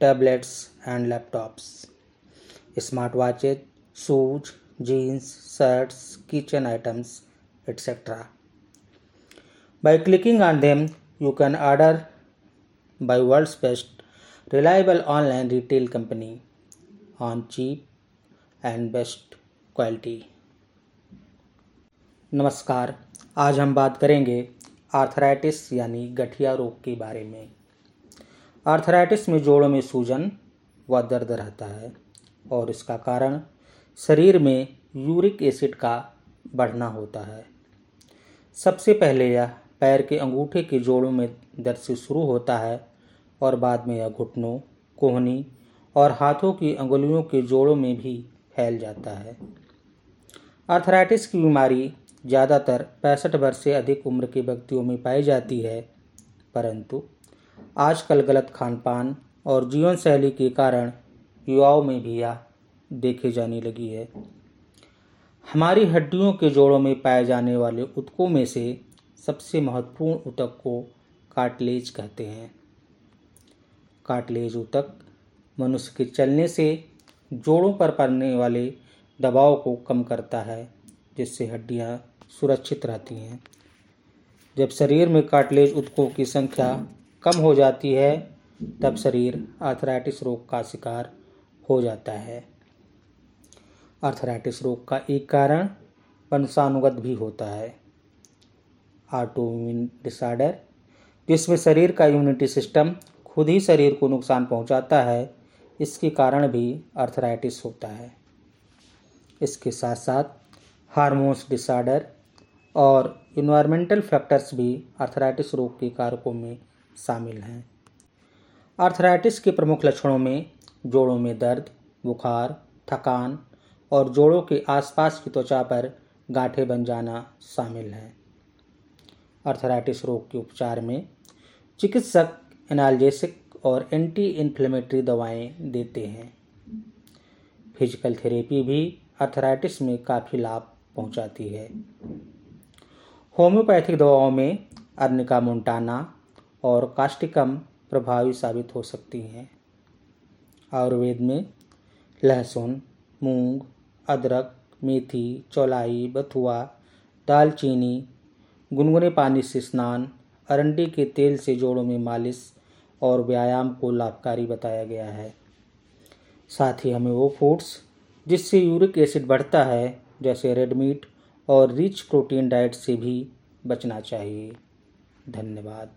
tablets and laptops smart watches shoes jeans shirts kitchen items etcetera by clicking on them you can order by world's best reliable online retail company on cheap and best quality नमस्कार, आज हम बात करेंगे arthritis यानी गठिया रोग के बारे में। आर्थराइटिस में जोड़ों में सूजन व दर्द रहता है और इसका कारण शरीर में यूरिक एसिड का बढ़ना होता है। सबसे पहले यह पैर के अंगूठे के जोड़ों में दर्द से शुरू होता है और बाद में यह घुटनों, कोहनी और हाथों की अंगुलियों के जोड़ों में भी फैल जाता है। आर्थराइटिस की बीमारी ज़्यादातर पैंसठ वर्ष से अधिक उम्र के व्यक्तियों में पाई जाती है, परंतु आजकल गलत खान पान और जीवन शैली के कारण युवाओं में भी यह देखे जाने लगी है। हमारी हड्डियों के जोड़ों में पाए जाने वाले उत्कों में से सबसे महत्वपूर्ण उतक को काटलेज कहते हैं। काटलेज उतक मनुष्य के चलने से जोड़ों पर पड़ने वाले दबाव को कम करता है, जिससे हड्डियाँ सुरक्षित रहती हैं। जब शरीर में काटलेज उत्कों की संख्या कम हो जाती है, तब शरीर आर्थराइटिस रोग का शिकार हो जाता है। आर्थराइटिस रोग का एक कारण वंशानुगत भी होता है। ऑटोइम्यून डिसऑर्डर जिसमें शरीर का इम्यूनिटी सिस्टम खुद ही शरीर को नुकसान पहुंचाता है, इसके कारण भी अर्थराइटिस होता है। इसके साथ साथ हार्मोन्स डिसऑर्डर और इन्वायरमेंटल फैक्टर्स भी अर्थराइटिस रोग के कारकों में शामिल हैं। आर्थराइटिस के प्रमुख लक्षणों में जोड़ों में दर्द, बुखार, थकान और जोड़ों के आसपास की त्वचा पर गांठें बन जाना शामिल है। आर्थराइटिस रोग के उपचार में चिकित्सक एनाल्जेसिक और एंटी इन्फ्लेमेटरी दवाएँ देते हैं। फ़िज़िकल थेरेपी भी आर्थराइटिस में काफ़ी लाभ पहुंचाती है। होम्योपैथिक दवाओं में अर्निका मोन्टाना और काष्टिकम प्रभावी साबित हो सकती हैं। आयुर्वेद में लहसुन, मूंग, अदरक, मेथी, चौलाई, बथुआ, दालचीनी, गुनगुने पानी से स्नान, अरंडी के तेल से जोड़ों में मालिश और व्यायाम को लाभकारी बताया गया है। साथ ही हमें वो फूड्स जिससे यूरिक एसिड बढ़ता है, जैसे रेड मीट और रिच प्रोटीन डाइट से भी बचना चाहिए। धन्यवाद।